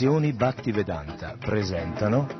Edizioni Bhaktivedanta presentano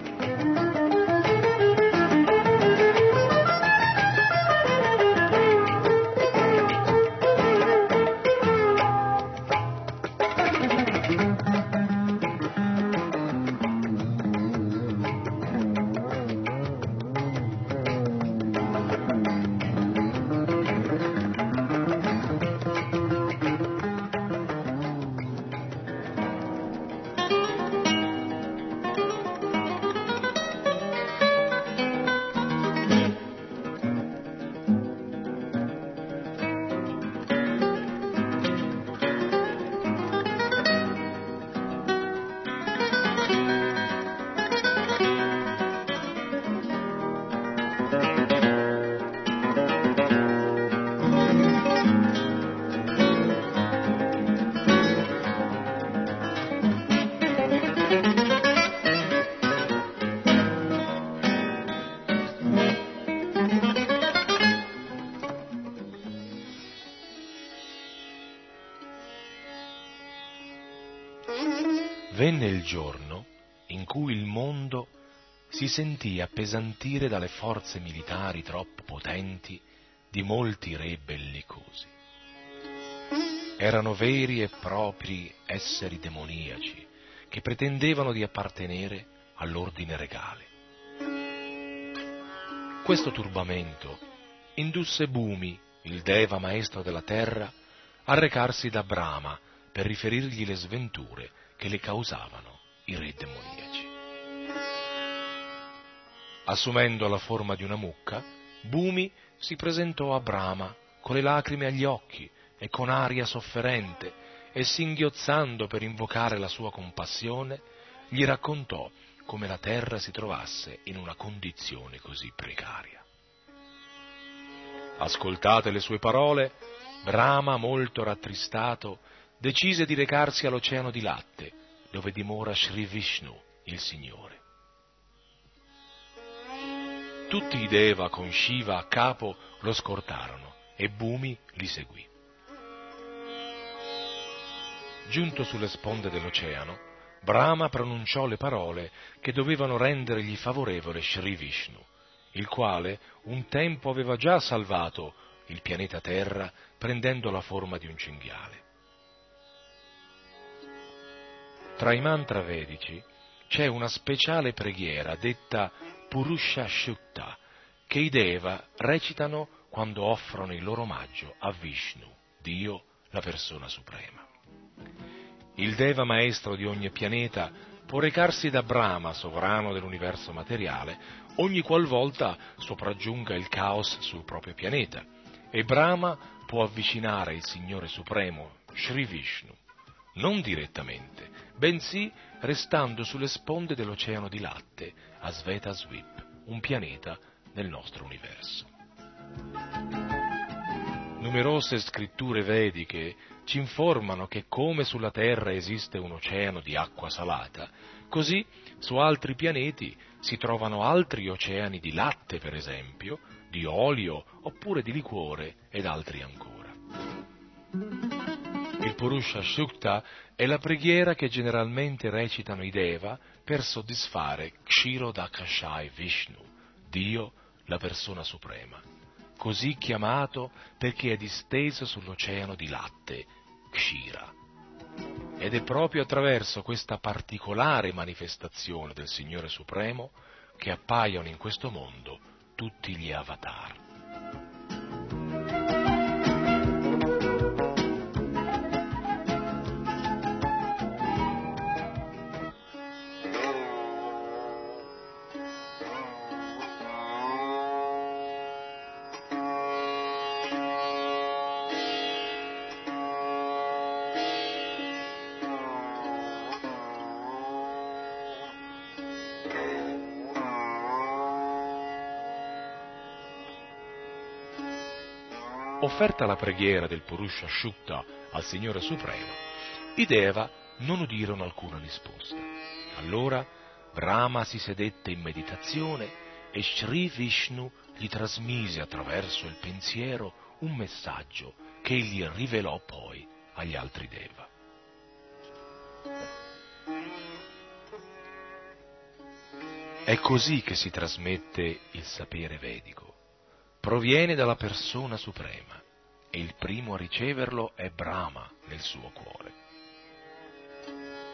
Appesantire dalle forze militari troppo potenti di molti re bellicosi. Erano veri e propri esseri demoniaci che pretendevano di appartenere all'ordine regale. Questo turbamento indusse Bhumi, il deva maestro della terra, a recarsi da Brahma per riferirgli le sventure che le causavano i re demoniaci. Assumendo la forma di una mucca, Bhumi si presentò a Brahma con le lacrime agli occhi e con aria sofferente e singhiozzando per invocare la sua compassione, gli raccontò come la terra si trovasse in una condizione così precaria. Ascoltate le sue parole, Brahma, molto rattristato, decise di recarsi all'oceano di latte, dove dimora Sri Vishnu, il Signore. Tutti i Deva con Shiva a capo lo scortarono e Bhumi li seguì. Giunto sulle sponde dell'oceano, Brahma pronunciò le parole che dovevano rendergli favorevole Sri Vishnu, il quale un tempo aveva già salvato il pianeta Terra prendendo la forma di un cinghiale. Tra i mantra vedici c'è una speciale preghiera detta Purusha Shukta che i Deva recitano quando offrono il loro omaggio a Vishnu, Dio, la persona suprema. Il Deva maestro di ogni pianeta può recarsi da Brahma, sovrano dell'universo materiale, ogni qualvolta sopraggiunga il caos sul proprio pianeta, e Brahma può avvicinare il Signore Supremo, Sri Vishnu, non direttamente, bensì restando sulle sponde dell'oceano di latte, a Sveta Svip, un pianeta nel nostro universo. Numerose scritture vediche ci informano che come sulla Terra esiste un oceano di acqua salata, così su altri pianeti si trovano altri oceani di latte, per esempio, di olio oppure di liquore ed altri ancora. Purusha Shukta è la preghiera che generalmente recitano i Deva per soddisfare Kshirodakashai Vishnu, Dio, la persona suprema, così chiamato perché è disteso sull'oceano di latte, Kshira. Ed è proprio attraverso questa particolare manifestazione del Signore Supremo che appaiono in questo mondo tutti gli avatar. Offerta la preghiera del Purusha Shukta al Signore Supremo, i Deva non udirono alcuna risposta. Allora Brahma si sedette in meditazione e Sri Vishnu gli trasmise attraverso il pensiero un messaggio che egli rivelò poi agli altri Deva. È così che si trasmette il sapere vedico. Proviene dalla persona suprema e il primo a riceverlo è Brahma nel suo cuore.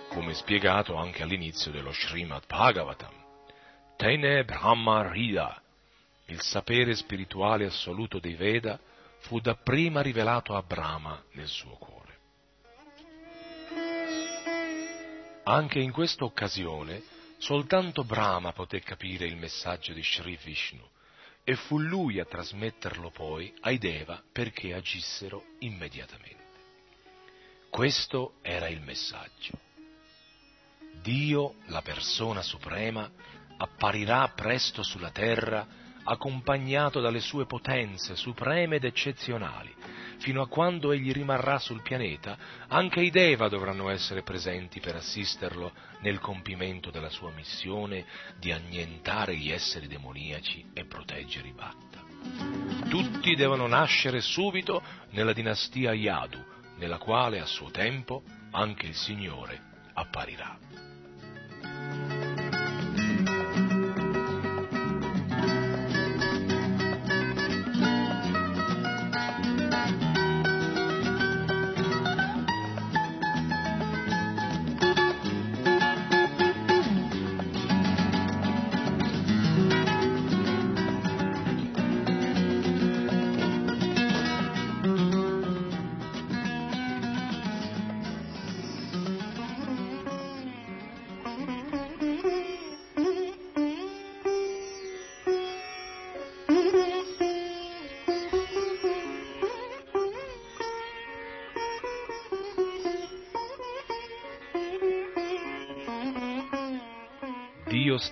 Come spiegato anche all'inizio dello Srimad Bhagavatam, Tene Brahma Rida, il sapere spirituale assoluto dei Veda, fu dapprima rivelato a Brahma nel suo cuore. Anche in questa occasione soltanto Brahma poté capire il messaggio di Sri Vishnu e fu lui a trasmetterlo poi ai Deva perché agissero immediatamente. Questo era il messaggio. Dio, la persona suprema, apparirà presto sulla terra accompagnato dalle sue potenze supreme ed eccezionali. Fino a quando egli rimarrà sul pianeta, anche i Deva dovranno essere presenti per assisterlo nel compimento della sua missione di annientare gli esseri demoniaci e proteggere i Bhatta. Tutti devono nascere subito nella dinastia Yadu, nella quale a suo tempo anche il Signore apparirà.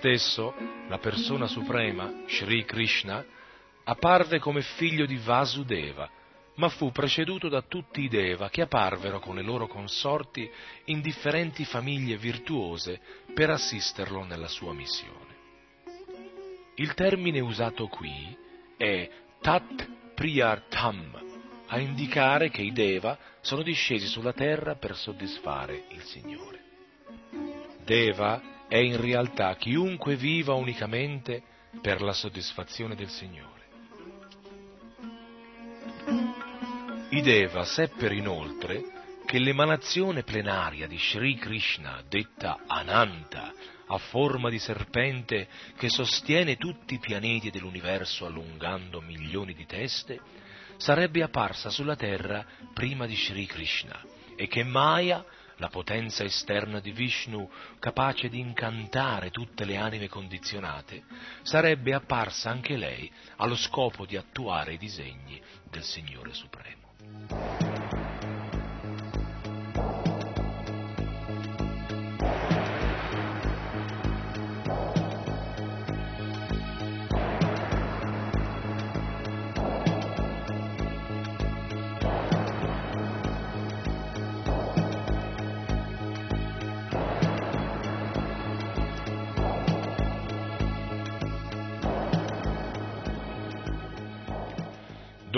Stesso, la persona suprema, Sri Krishna, apparve come figlio di Vasudeva, ma fu preceduto da tutti i Deva che apparvero con le loro consorti in differenti famiglie virtuose per assisterlo nella sua missione. Il termine usato qui è Tat Priyartham, a indicare che i Deva sono discesi sulla terra per soddisfare il Signore. Deva è in realtà chiunque viva unicamente per la soddisfazione del Signore. I Deva seppero inoltre che l'emanazione plenaria di Sri Krishna, detta Ananta, a forma di serpente che sostiene tutti i pianeti dell'universo allungando milioni di teste, sarebbe apparsa sulla terra prima di Sri Krishna e che Maya la potenza esterna di Vishnu, capace di incantare tutte le anime condizionate, sarebbe apparsa anche lei allo scopo di attuare i disegni del Signore Supremo.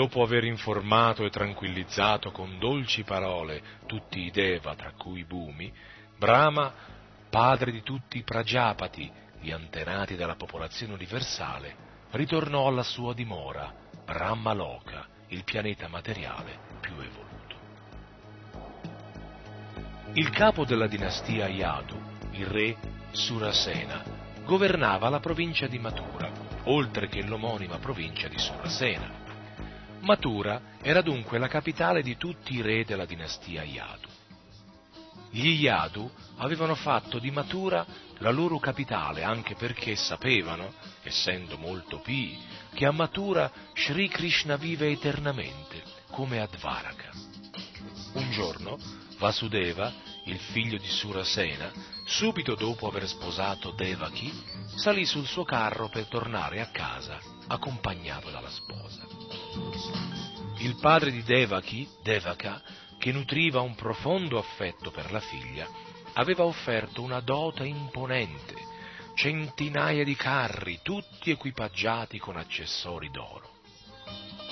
Dopo aver informato e tranquillizzato con dolci parole tutti i Deva, tra cui Bhumi, Brahma, padre di tutti i Prajapati, gli antenati della popolazione universale, ritornò alla sua dimora, Brahmaloka, il pianeta materiale più evoluto. Il capo della dinastia Yadu, il re Surasena, governava la provincia di Mathura, oltre che l'omonima provincia di Surasena. Mathura era dunque la capitale di tutti i re della dinastia Yadu. Gli Yadu avevano fatto di Mathura la loro capitale anche perché sapevano, essendo molto pii, che a Mathura Sri Krishna vive eternamente, come a Dvaraka. Un giorno Vasudeva, il figlio di Surasena, subito dopo aver sposato Devaki, salì sul suo carro per tornare a casa accompagnato dalla sposa. il padre di Devaki, Devaka, che nutriva un profondo affetto per la figlia, aveva offerto una dote imponente, centinaia di carri, tutti equipaggiati con accessori d'oro.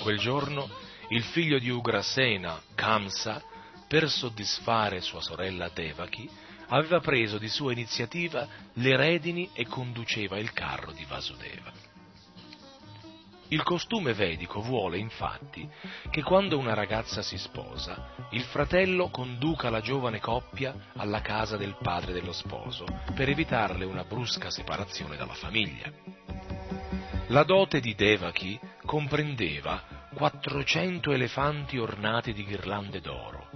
Quel giorno il figlio di Ugrasena, Kamsa, per soddisfare sua sorella Devaki, aveva preso di sua iniziativa le redini e conduceva il carro di Vasudeva. Il costume vedico vuole infatti che quando una ragazza si sposa, il fratello conduca la giovane coppia alla casa del padre dello sposo per evitarle una brusca separazione dalla famiglia. La dote di Devaki comprendeva 400 elefanti ornati di ghirlande d'oro,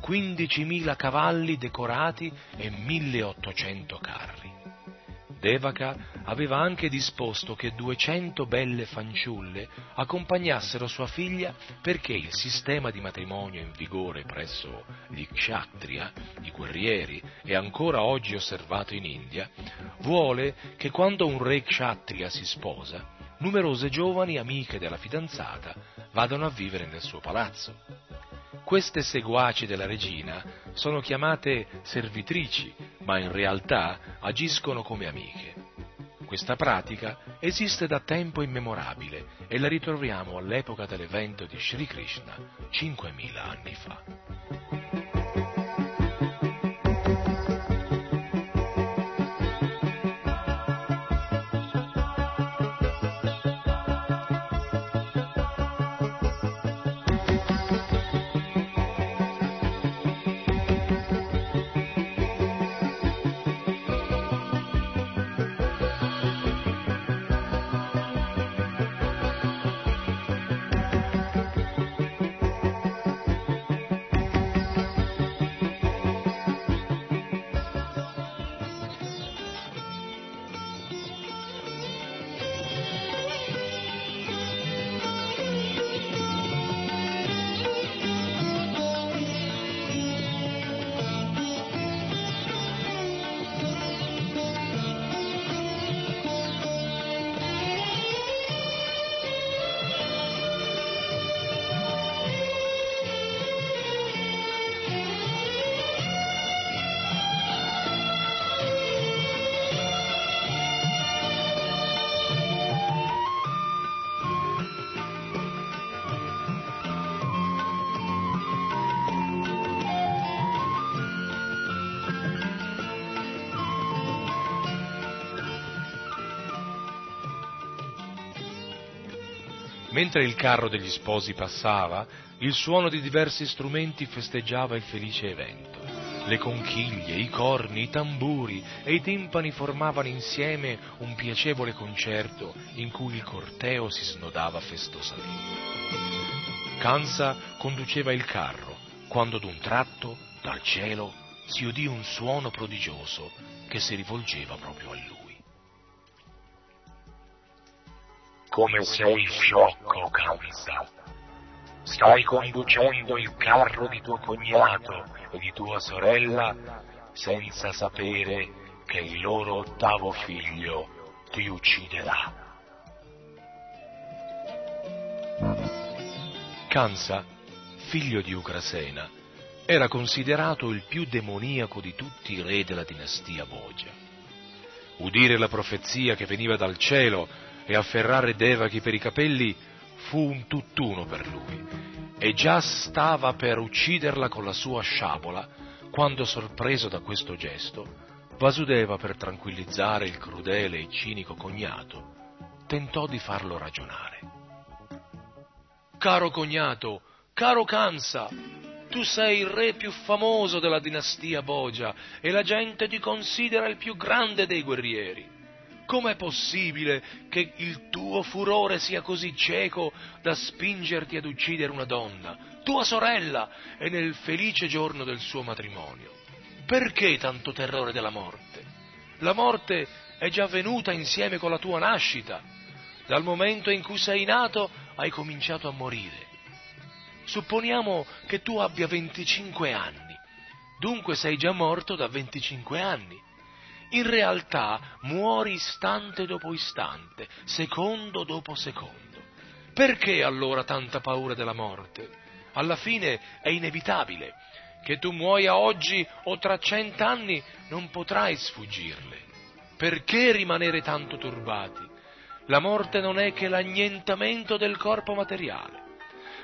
15.000 cavalli decorati e 1.800 carri. Devaka aveva anche disposto che 200 belle fanciulle accompagnassero sua figlia perché il sistema di matrimonio in vigore presso gli kshatriya, i guerrieri, e ancora oggi osservato in India, vuole che quando un re kshatriya si sposa, numerose giovani amiche della fidanzata vadano a vivere nel suo palazzo. Queste seguaci della regina sono chiamate servitrici, ma in realtà agiscono come amiche. Questa pratica esiste da tempo immemorabile e la ritroviamo all'epoca dell'evento di Sri Krishna, 5.000 anni fa. Mentre il carro degli sposi passava, il suono di diversi strumenti festeggiava il felice evento. Le conchiglie, i corni, i tamburi e i timpani formavano insieme un piacevole concerto in cui il corteo si snodava festosamente. Kansa conduceva il carro quando d'un tratto, dal cielo, si udì un suono prodigioso che si rivolgeva proprio a Come sei sciocco, Kansa. Stai conducendo il carro di tuo cognato e di tua sorella senza sapere che il loro ottavo figlio ti ucciderà. Kansa, figlio di Ugrasena, era considerato il più demoniaco di tutti i re della dinastia Bogia. Udire la profezia che veniva dal cielo e afferrare Devaki per i capelli fu un tutt'uno per lui e già stava per ucciderla con la sua sciabola quando, sorpreso da questo gesto, Vasudeva, per tranquillizzare il crudele e cinico cognato, tentò di farlo ragionare. Caro cognato, caro Kansa, tu sei il re più famoso della dinastia Bogia e la gente ti considera il più grande dei guerrieri. Com'è possibile che il tuo furore sia così cieco da spingerti ad uccidere una donna, tua sorella, e nel felice giorno del suo matrimonio? Perché tanto terrore della morte? La morte è già venuta insieme con la tua nascita. Dal momento in cui sei nato hai cominciato a morire. Supponiamo che tu abbia 25 anni, dunque sei già morto da 25 anni in realtà muori istante dopo istante, secondo dopo secondo, Perché allora tanta paura della morte? Alla fine è inevitabile. Che tu muoia oggi o tra cent'anni non potrai sfuggirle. Perché rimanere tanto turbati? La morte non è che l'annientamento del corpo materiale.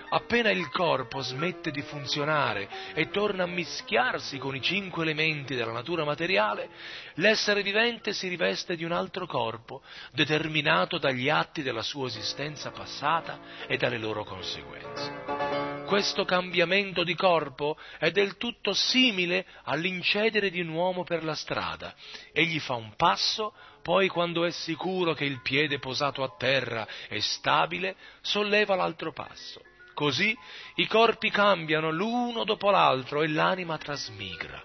Appena il corpo smette di funzionare e torna a mischiarsi con i cinque elementi della natura materiale, l'essere vivente si riveste di un altro corpo, determinato dagli atti della sua esistenza passata e dalle loro conseguenze. Questo cambiamento di corpo è del tutto simile all'incedere di un uomo per la strada. Egli fa un passo, poi quando è sicuro che il piede posato a terra è stabile, solleva l'altro passo. Così i corpi cambiano l'uno dopo l'altro e l'anima trasmigra.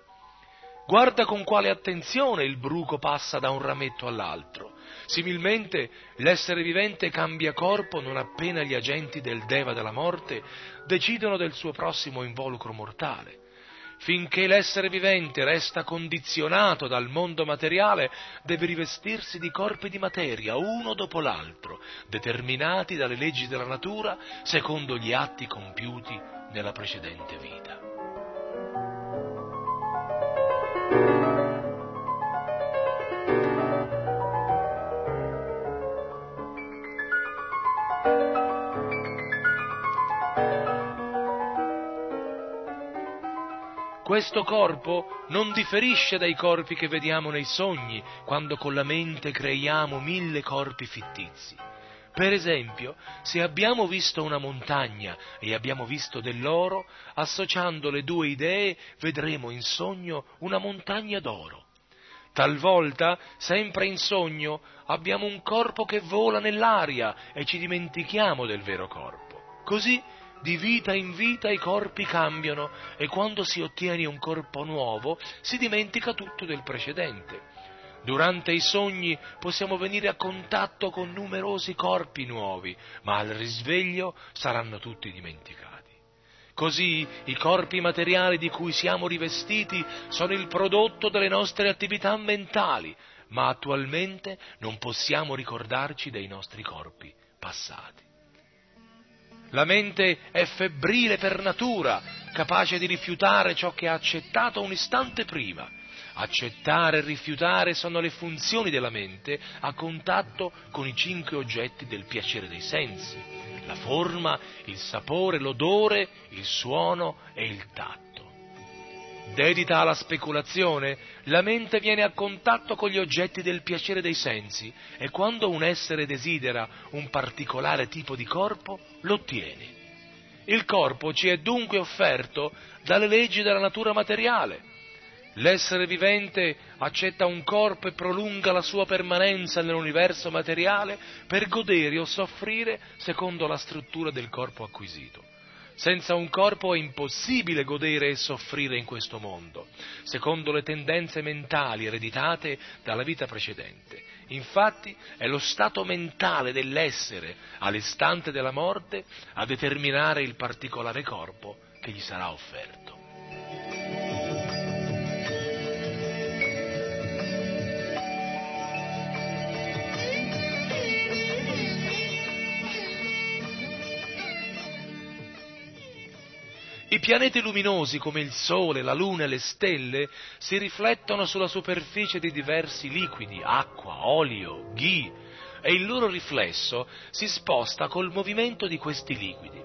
Guarda con quale attenzione il bruco passa da un rametto all'altro. Similmente l'essere vivente cambia corpo non appena gli agenti del Deva della morte decidono del suo prossimo involucro mortale. Finché l'essere vivente resta condizionato dal mondo materiale, deve rivestirsi di corpi di materia, uno dopo l'altro, determinati dalle leggi della natura secondo gli atti compiuti nella precedente vita. Questo corpo non differisce dai corpi che vediamo nei sogni, quando con la mente creiamo mille corpi fittizi. Per esempio, se abbiamo visto una montagna e abbiamo visto dell'oro, associando le due idee vedremo in sogno una montagna d'oro. Talvolta, sempre in sogno, abbiamo un corpo che vola nell'aria e ci dimentichiamo del vero corpo. Così di vita in vita i corpi cambiano e quando si ottiene un corpo nuovo si dimentica tutto del precedente. Durante i sogni possiamo venire a contatto con numerosi corpi nuovi, ma al risveglio saranno tutti dimenticati. Così i corpi materiali di cui siamo rivestiti sono il prodotto delle nostre attività mentali, ma attualmente non possiamo ricordarci dei nostri corpi passati. La mente è febbrile per natura, capace di rifiutare ciò che ha accettato un istante prima. Accettare e rifiutare sono le funzioni della mente a contatto con i cinque oggetti del piacere dei sensi, la forma, il sapore, l'odore, il suono e il tatto. Dedita alla speculazione, la mente viene a contatto con gli oggetti del piacere dei sensi e quando un essere desidera un particolare tipo di corpo, lo ottiene. Il corpo ci è dunque offerto dalle leggi della natura materiale. L'essere vivente accetta un corpo e prolunga la sua permanenza nell'universo materiale per godere o soffrire secondo la struttura del corpo acquisito. Senza un corpo è impossibile godere e soffrire in questo mondo, secondo le tendenze mentali ereditate dalla vita precedente. Infatti è lo stato mentale dell'essere all'istante della morte a determinare il particolare corpo che gli sarà offerto. I pianeti luminosi come il Sole, la Luna e le stelle si riflettono sulla superficie di diversi liquidi, acqua, olio, ghi, e il loro riflesso si sposta col movimento di questi liquidi.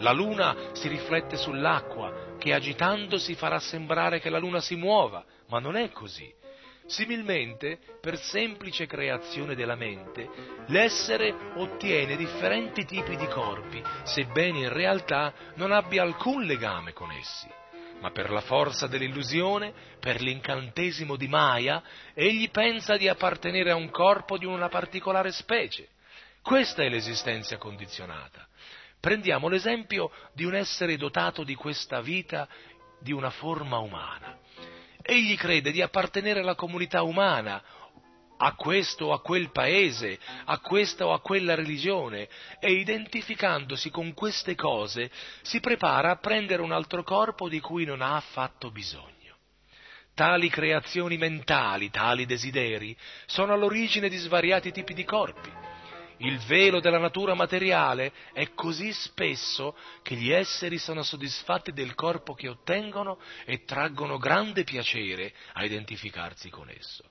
La Luna si riflette sull'acqua, che agitandosi farà sembrare che la Luna si muova, ma non è così. Similmente, per semplice creazione della mente, l'essere ottiene differenti tipi di corpi, sebbene in realtà non abbia alcun legame con essi. Ma per la forza dell'illusione, per l'incantesimo di Maya, egli pensa di appartenere a un corpo di una particolare specie. Questa è l'esistenza condizionata. Prendiamo l'esempio di un essere dotato di questa vita di una forma umana egli crede di appartenere alla comunità umana, a questo o a quel paese, a questa o a quella religione e identificandosi con queste cose si prepara a prendere un altro corpo di cui non ha affatto bisogno. Tali creazioni mentali, tali desideri, sono all'origine di svariati tipi di corpi. Il velo della natura materiale è così spesso che gli esseri sono soddisfatti del corpo che ottengono e traggono grande piacere a identificarsi con esso.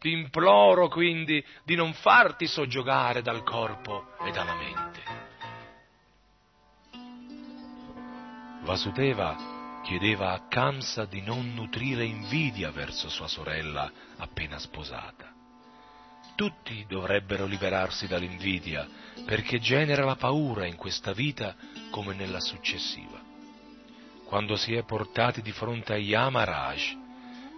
Ti imploro quindi di non farti soggiogare dal corpo e dalla mente. Vasudeva chiedeva a Kamsa di non nutrire invidia verso sua sorella appena sposata. Tutti dovrebbero liberarsi dall'invidia perché genera la paura in questa vita come nella successiva. Quando si è portati di fronte a Yamaraj,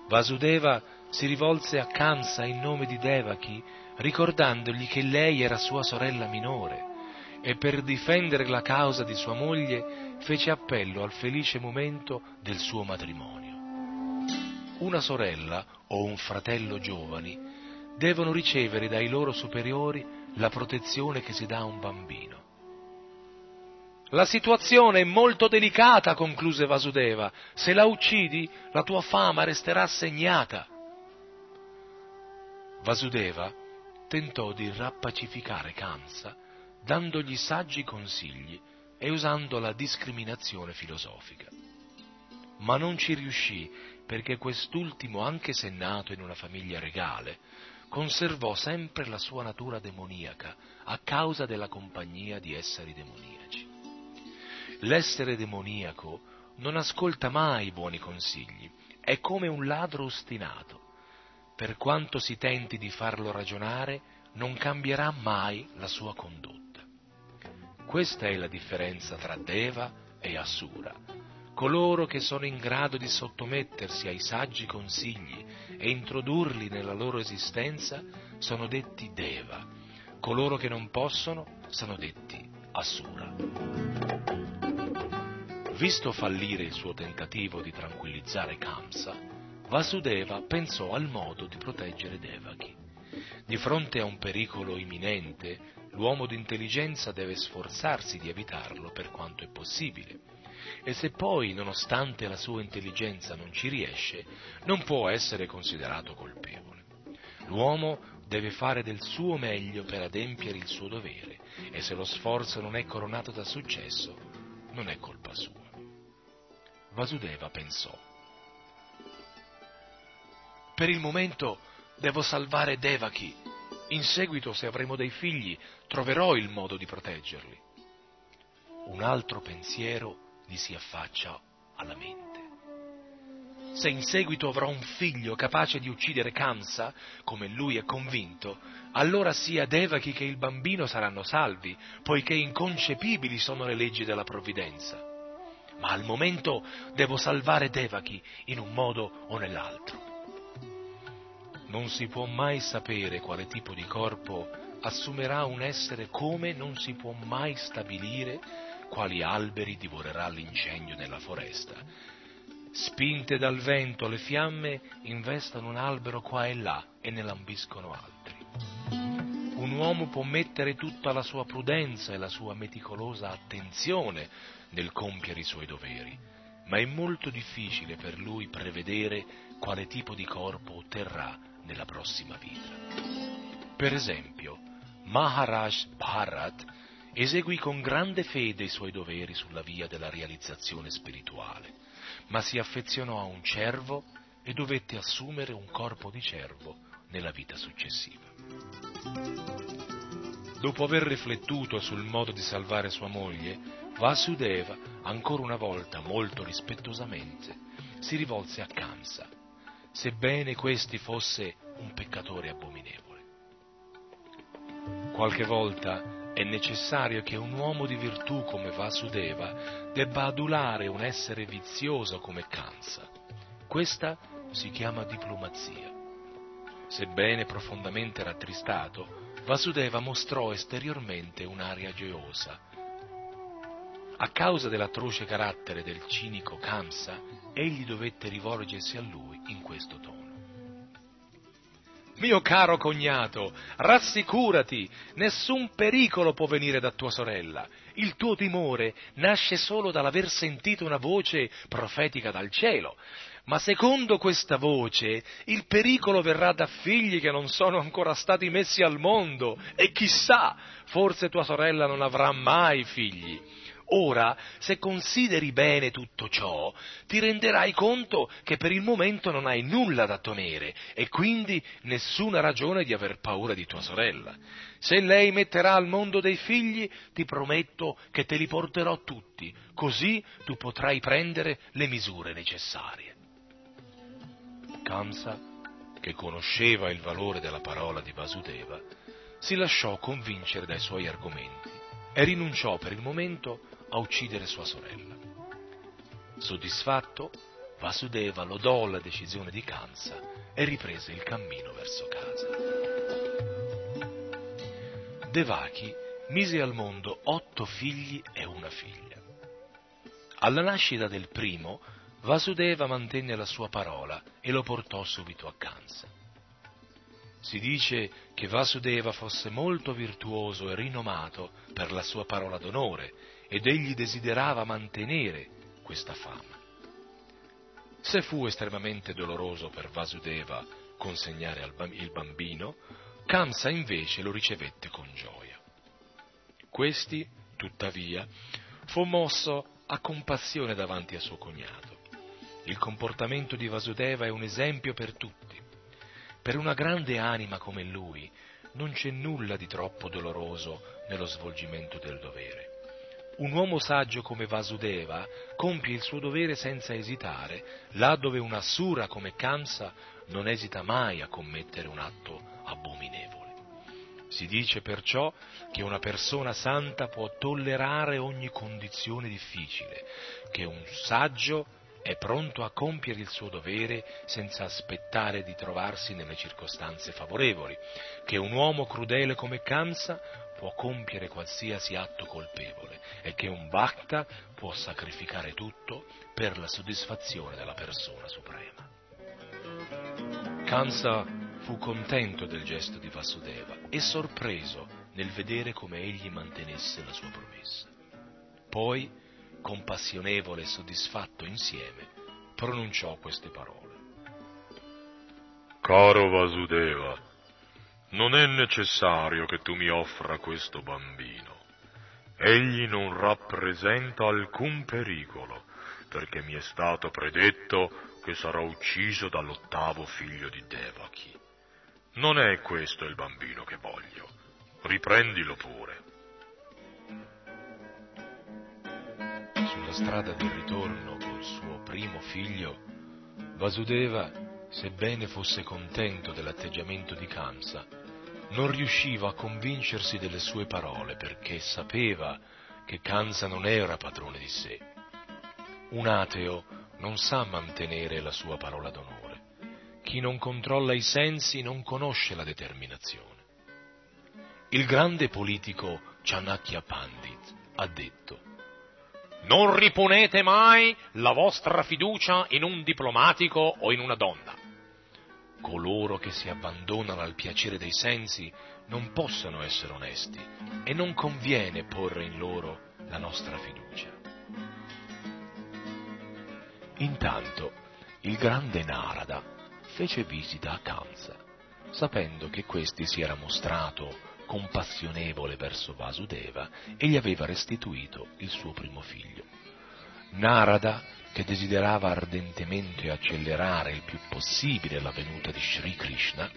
Vasudeva si rivolse a Kamsa in nome di Devaki ricordandogli che lei era sua sorella minore e per difendere la causa di sua moglie fece appello al felice momento del suo matrimonio. Una sorella o un fratello giovani devono ricevere dai loro superiori la protezione che si dà a un bambino. La situazione è molto delicata, concluse Vasudeva. Se la uccidi, la tua fama resterà segnata. Vasudeva tentò di rappacificare Kamsa dandogli saggi consigli e usando la discriminazione filosofica. Ma non ci riuscì perché quest'ultimo, anche se nato in una famiglia regale, conservò sempre la sua natura demoniaca a causa della compagnia di esseri demoniaci. L'essere demoniaco non ascolta mai i buoni consigli, è come un ladro ostinato. Per quanto si tenti di farlo ragionare, non cambierà mai la sua condotta. Questa è la differenza tra Deva e Asura. Coloro che sono in grado di sottomettersi ai saggi consigli e introdurli nella loro esistenza sono detti Deva. Coloro che non possono sono detti Asura. Visto fallire il suo tentativo di tranquillizzare Kamsa, Vasudeva pensò al modo di proteggere Devaki. Di fronte a un pericolo imminente, l'uomo d'intelligenza deve sforzarsi di evitarlo per quanto è possibile. E se poi, nonostante la sua intelligenza, non ci riesce, non può essere considerato colpevole. L'uomo deve fare del suo meglio per adempiere il suo dovere e se lo sforzo non è coronato da successo, non è colpa sua. Vasudeva pensò. Per il momento devo salvare Devaki in seguito, se avremo dei figli, troverò il modo di proteggerli. Un altro pensiero gli si affaccia alla mente. Se in seguito avrò un figlio capace di uccidere Kamsa, come lui è convinto, allora sia Devaki che il bambino saranno salvi, poiché inconcepibili sono le leggi della provvidenza. Ma al momento devo salvare Devaki in un modo o nell'altro non si può mai sapere quale tipo di corpo assumerà un essere come non si può mai stabilire quali alberi divorerà l'incendio nella foresta. Spinte dal vento le fiamme investono un albero qua e là e ne lambiscono altri. Un uomo può mettere tutta la sua prudenza e la sua meticolosa attenzione nel compiere i suoi doveri, ma è molto difficile per lui prevedere quale tipo di corpo otterrà nella prossima vita. Per esempio, Maharaj Bharat eseguì con grande fede i suoi doveri sulla via della realizzazione spirituale, ma si affezionò a un cervo e dovette assumere un corpo di cervo nella vita successiva. Dopo aver riflettuto sul modo di salvare sua moglie, Vasudeva, ancora una volta molto rispettosamente, si rivolse a Kamsa sebbene questi fosse un peccatore abominevole. Qualche volta è necessario che un uomo di virtù come Vasudeva debba adulare un essere vizioso come Kansa. Questa si chiama diplomazia. Sebbene profondamente rattristato, Vasudeva mostrò esteriormente un'aria gioiosa. A causa dell'atroce carattere del cinico Kamsa, egli dovette rivolgersi a lui in questo tono. Mio caro cognato, rassicurati, nessun pericolo può venire da tua sorella. Il tuo timore nasce solo dall'aver sentito una voce profetica dal cielo. Ma secondo questa voce il pericolo verrà da figli che non sono ancora stati messi al mondo e chissà, forse tua sorella non avrà mai figli. Ora, se consideri bene tutto ciò, ti renderai conto che per il momento non hai nulla da temere e quindi nessuna ragione di aver paura di tua sorella. Se lei metterà al mondo dei figli, ti prometto che te li porterò tutti, così tu potrai prendere le misure necessarie. Kamsa, che conosceva il valore della parola di Vasudeva, si lasciò convincere dai suoi argomenti e rinunciò per il momento a uccidere sua sorella. Soddisfatto, Vasudeva lodò la decisione di Kamsa e riprese il cammino verso casa. Devaki mise al mondo otto figli e una figlia. Alla nascita del primo, Vasudeva mantenne la sua parola e lo portò subito a Kamsa. Si dice che Vasudeva fosse molto virtuoso e rinomato per la sua parola d'onore ed egli desiderava mantenere questa fama. Se fu estremamente doloroso per Vasudeva consegnare il bambino, Kamsa invece lo ricevette con gioia. Questi, tuttavia, fu mosso a compassione davanti a suo cognato. Il comportamento di Vasudeva è un esempio per tutti. Per una grande anima come lui non c'è nulla di troppo doloroso nello svolgimento del dovere. Un uomo saggio come Vasudeva compie il suo dovere senza esitare, là dove una sura come Kamsa non esita mai a commettere un atto abominevole. Si dice perciò che una persona santa può tollerare ogni condizione difficile, che un saggio è pronto a compiere il suo dovere senza aspettare di trovarsi nelle circostanze favorevoli, che un uomo crudele come Kamsa può compiere qualsiasi atto colpevole che un Bhakta può sacrificare tutto per la soddisfazione della persona suprema. Kamsa fu contento del gesto di Vasudeva e sorpreso nel vedere come egli mantenesse la sua promessa. Poi, compassionevole e soddisfatto insieme, pronunciò queste parole. Caro Vasudeva, non è necessario che tu mi offra questo bambino. Egli non rappresenta alcun pericolo, perché mi è stato predetto che sarà ucciso dall'ottavo figlio di Devaki. Non è questo il bambino che voglio. Riprendilo pure. Sulla strada del ritorno col suo primo figlio, Vasudeva, sebbene fosse contento dell'atteggiamento di Kamsa, non riusciva a convincersi delle sue parole perché sapeva che Kansa non era padrone di sé. Un ateo non sa mantenere la sua parola d'onore. Chi non controlla i sensi non conosce la determinazione. Il grande politico Chanakya Pandit ha detto Non riponete mai la vostra fiducia in un diplomatico o in una donna coloro che si abbandonano al piacere dei sensi non possono essere onesti e non conviene porre in loro la nostra fiducia. Intanto il grande Narada fece visita a Kamsa, sapendo che questi si era mostrato compassionevole verso Vasudeva e gli aveva restituito il suo primo figlio. Narada che desiderava ardentemente accelerare il più possibile la venuta di Sri Krishna,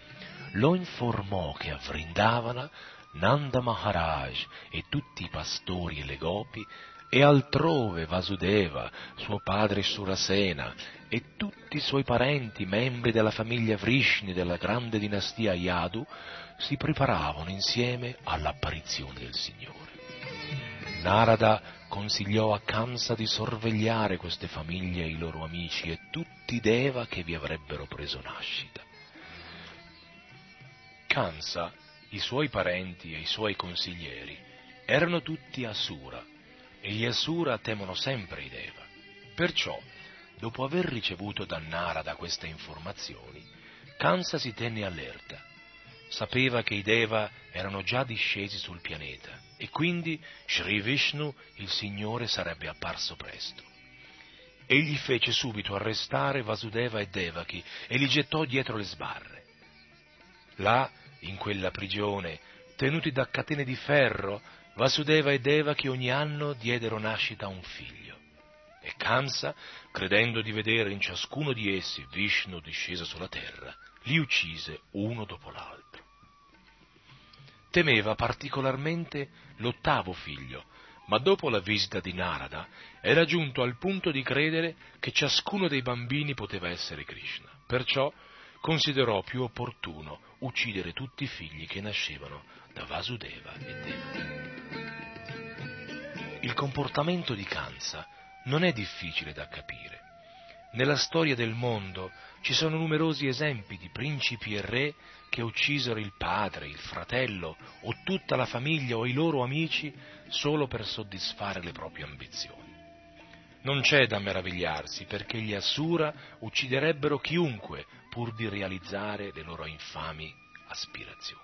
lo informò che a Vrindavana Nanda Maharaj e tutti i pastori e le gopi e altrove Vasudeva, suo padre Surasena e tutti i suoi parenti, membri della famiglia Vrishni della grande dinastia Yadu, si preparavano insieme all'apparizione del Signore. Narada consigliò a Kamsa di sorvegliare queste famiglie e i loro amici e tutti i Deva che vi avrebbero preso nascita. Kamsa, i suoi parenti e i suoi consiglieri erano tutti Asura e gli Asura temono sempre i Deva. Perciò, dopo aver ricevuto da Narada queste informazioni, Kamsa si tenne allerta. Sapeva che i Deva erano già discesi sul pianeta e quindi Sri Vishnu, il Signore, sarebbe apparso presto. egli fece subito arrestare Vasudeva e Devaki e li gettò dietro le sbarre. Là, in quella prigione, tenuti da catene di ferro, Vasudeva e Devaki ogni anno diedero nascita a un figlio. E Kamsa, credendo di vedere in ciascuno di essi Vishnu disceso sulla terra, li uccise uno dopo l'altro. Temeva particolarmente l'ottavo figlio, ma dopo la visita di Narada era giunto al punto di credere che ciascuno dei bambini poteva essere Krishna. Perciò considerò più opportuno uccidere tutti i figli che nascevano da Vasudeva e Devaki. Il comportamento di Kansa non è difficile da capire. Nella storia del mondo ci sono numerosi esempi di principi e re che uccisero il padre, il fratello o tutta la famiglia o i loro amici solo per soddisfare le proprie ambizioni. Non c'è da meravigliarsi perché gli Assura ucciderebbero chiunque pur di realizzare le loro infami aspirazioni.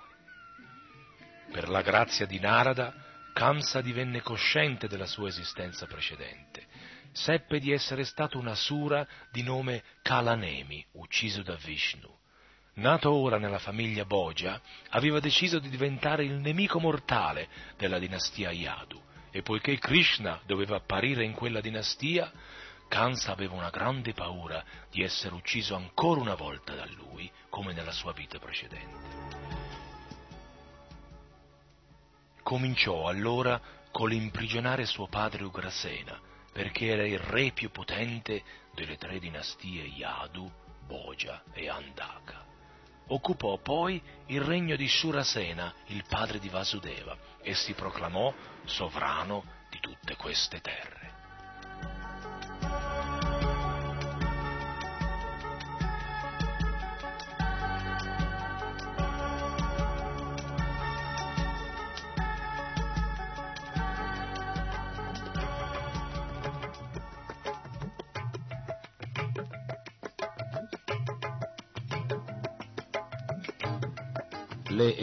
Per la grazia di Narada, Kamsa divenne cosciente della sua esistenza precedente. Seppe di essere stato un Asura di nome Kalanemi, ucciso da Vishnu. Nato ora nella famiglia Boja, aveva deciso di diventare il nemico mortale della dinastia Yadu e poiché Krishna doveva apparire in quella dinastia, Kansa aveva una grande paura di essere ucciso ancora una volta da lui, come nella sua vita precedente. Cominciò allora con l'imprigionare suo padre Ugrasena, perché era il re più potente delle tre dinastie Yadu, Boja e Andaka. Occupò poi il regno di Surasena, il padre di Vasudeva, e si proclamò sovrano di tutte queste terre.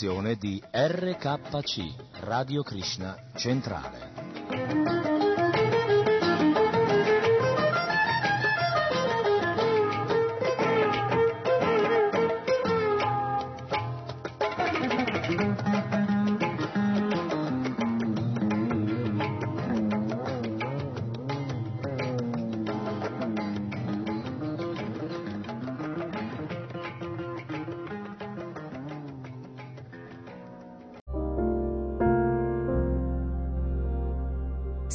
Produzione di RKC, Radio Krishna Centrale.